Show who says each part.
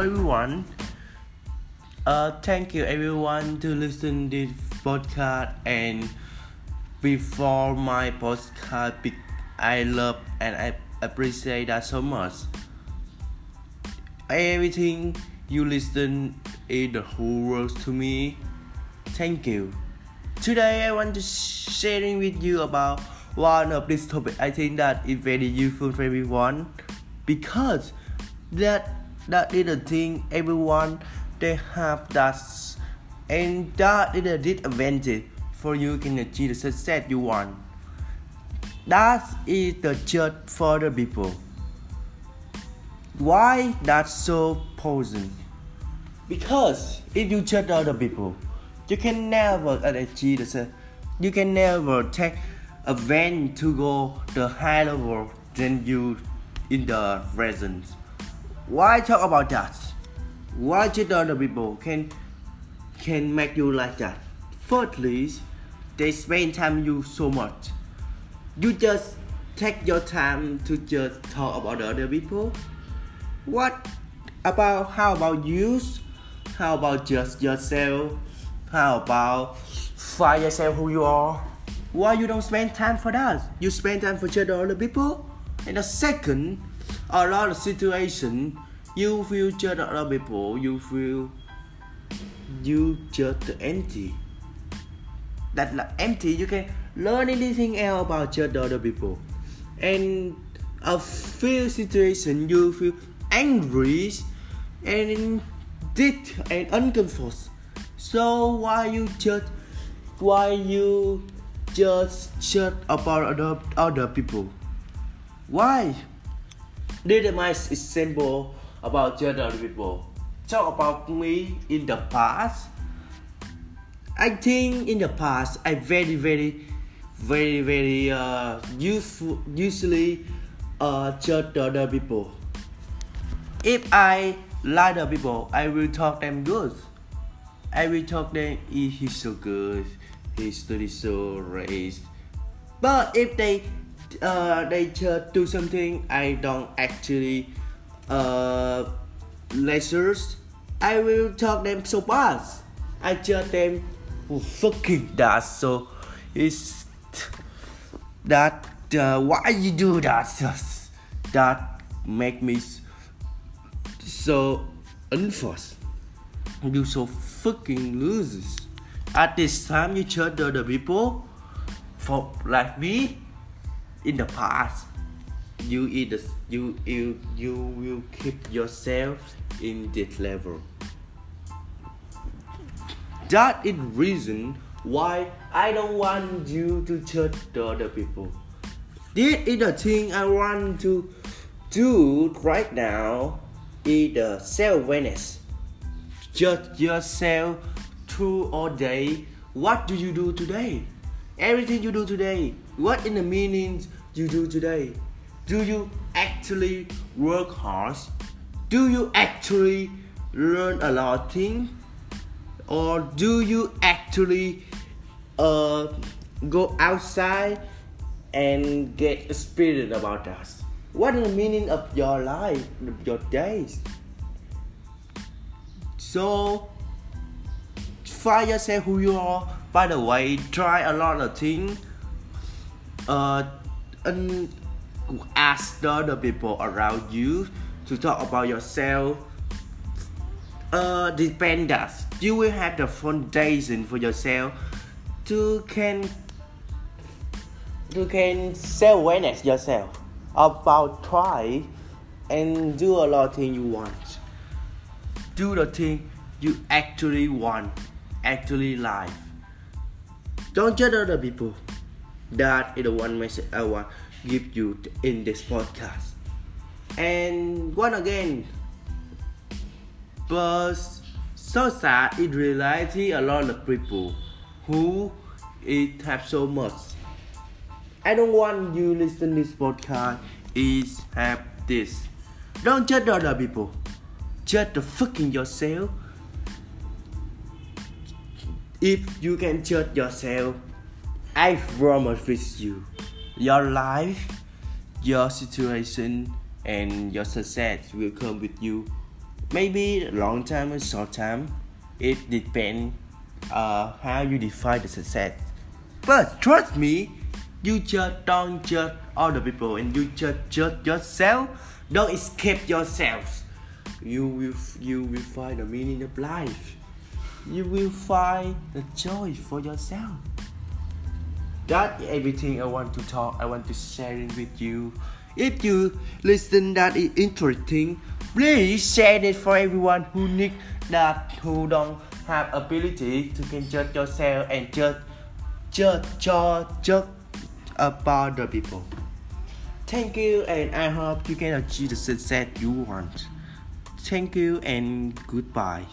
Speaker 1: everyone. Uh, thank you everyone to listen this podcast and before my podcast, I love and I appreciate that so much. Everything you listen is the whole world to me. Thank you. Today I want to sharing with you about one of this topic. I think that is very useful for everyone because that that is the thing everyone they have that and that is a disadvantage for you can achieve the success you want. That is the judge for the people. Why that's so poison? Because if you judge other people, you can never uh, achieve the success. Uh, you can never take advantage to go the higher level than you in the present. Why talk about that? Why judge other people can can make you like that? Firstly, they spend time you so much. You just take your time to just talk about other people. What about how about you? How about just yourself? How about find yourself who you are? Why you don't spend time for that? You spend time for other people. And the second, a lot of situation you feel just other people. You feel you just empty. That like empty. You can learn anything else about just other people. And a few situation you feel angry and dit and uncomfortable. So why you just why you just shut about other other people? Why? This is example about just other people. Talk about me in the past. I think in the past I very very very very uh, useful usually uh, judge other people. If I like the people, I will talk them good. I will talk them he's so good, he's study so raised. But if they uh, they just do something. I don't actually uh, lectures, I will talk them so bad. I tell them oh, fucking that so it's that uh, why you do that that make me so unforced you so fucking losers. At this time you judge the people for like me in the past you either you you you will keep yourself in this level that is reason why I don't want you to judge the other people. This is the thing I want to do right now is the self-awareness. Judge yourself through all day. What do you do today? Everything you do today. What in the meanings you do today? Do you actually work hard? Do you actually learn a lot of things? Or do you actually uh, go outside and get experience about us. What is the meaning of your life, your days? So find yourself who you are. By the way, try a lot of things. Uh, and ask the other people around you to talk about yourself. Uh, depend that you will have the foundation for yourself to can to can self awareness yourself about try and do a lot of things you want. Do the thing you actually want, actually like. Don't judge other people. That is the one message I want give you in this podcast. And one again, but so sad in reality a lot of people who it have so much. I don't want you listen this podcast is have this. Don't judge other people. Judge the fucking yourself. If you can judge yourself, I promise you, your life, your situation, and your success will come with you. Maybe long time or short time it depends uh, how you define the success. But trust me you just don't judge other people and you just judge yourself. Don't escape yourself you will you will find the meaning of life. You will find the joy for yourself that everything i want to talk i want to share it with you. If you listen that is interesting please share it for everyone who need that who don't have ability to can judge yourself and judge judge judge, judge about the people. Thank you and i hope you can achieve the success you want. Thank you and goodbye